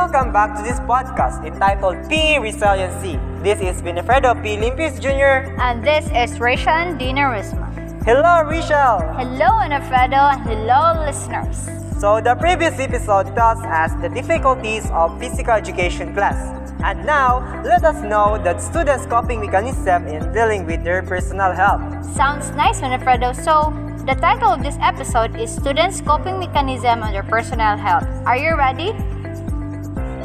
Welcome back to this podcast entitled P Resiliency. This is Winifredo P. Limpius Jr. And this is Rachel Dina Risma. Hello, Rachel! Hello, Winifredo, and hello, listeners. So, the previous episode tells us the difficulties of physical education class. And now, let us know the students' coping mechanism in dealing with their personal health. Sounds nice, Winifredo. So, the title of this episode is Students' Coping Mechanism on Their Personal Health. Are you ready?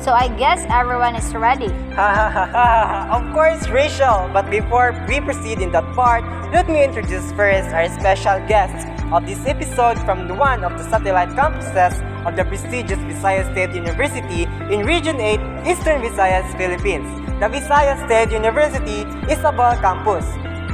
So I guess everyone is ready. of course, Rachel. But before we proceed in that part, let me introduce first our special guest of this episode from one of the satellite campuses of the prestigious Visayas State University in Region 8, Eastern Visayas, Philippines. The Visayas State University Isabel Campus.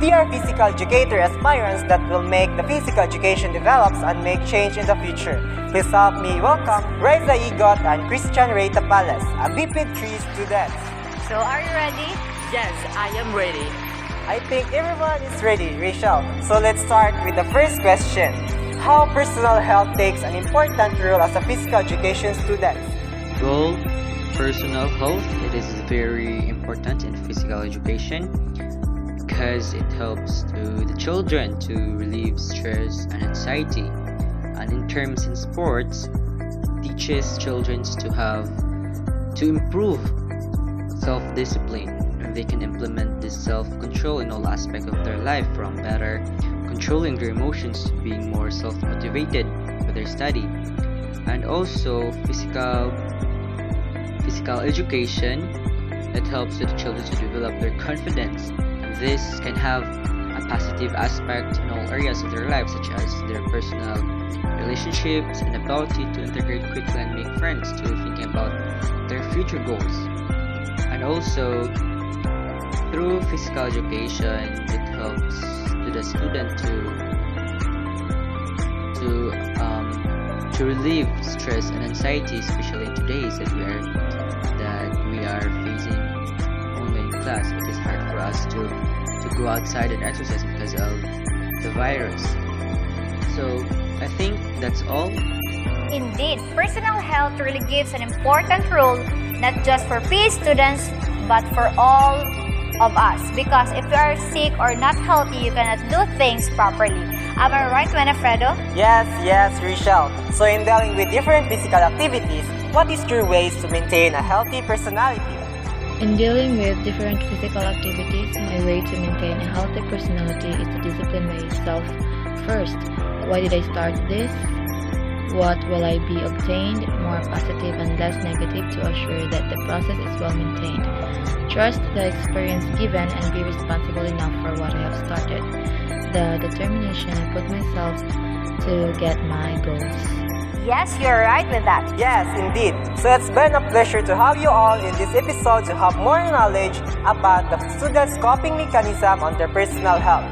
They are physical educator aspirants that will make the physical education develops and make change in the future. Please help me welcome Reza Igot and Christian Ray Tapales, a VP3 student. So are you ready? Yes, I am ready. I think everyone is ready, Rachel. So let's start with the first question. How personal health takes an important role as a physical education student? Well, personal health it is very important in physical education because it helps to the children to relieve stress and anxiety. And in terms in sports it teaches children to have to improve self-discipline. And they can implement this self-control in all aspects of their life from better controlling their emotions to being more self-motivated for their study. And also physical physical education it helps the children to develop their confidence this can have a positive aspect in all areas of their lives, such as their personal relationships and ability to integrate quickly and make friends, to thinking about their future goals. And also, through physical education, it helps to the student to to um, to relieve stress and anxiety, especially in today's that we are us to to go outside and exercise because of the virus. So I think that's all. Indeed, personal health really gives an important role not just for PE students but for all of us because if you are sick or not healthy, you cannot do things properly. Am I right, Winifredo? Yes, yes, Rachel. So in dealing with different physical activities, what is your ways to maintain a healthy personality? In dealing with different physical activities, my way to maintain a healthy personality is to discipline myself first. Why did I start this? What will I be obtained? More positive and less negative to assure that the process is well maintained. Trust the experience given and be responsible enough for what I have started. The determination I put myself to get my goals. Yes, you're right with that. Yes, indeed. So it's been a pleasure to have you all in this episode to have more knowledge about the students' coping mechanism on their personal health.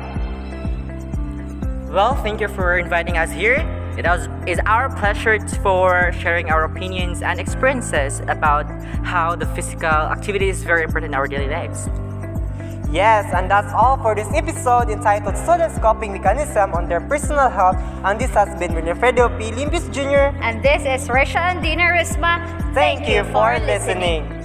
Well, thank you for inviting us here. It is our pleasure for sharing our opinions and experiences about how the physical activity is very important in our daily lives. Yes, and that's all for this episode entitled Students Coping Mechanism on Their Personal Health. And this has been Winifredo P. Limpius Jr. And this is Rachel and Dina Risma. Thank, Thank you for listening. listening.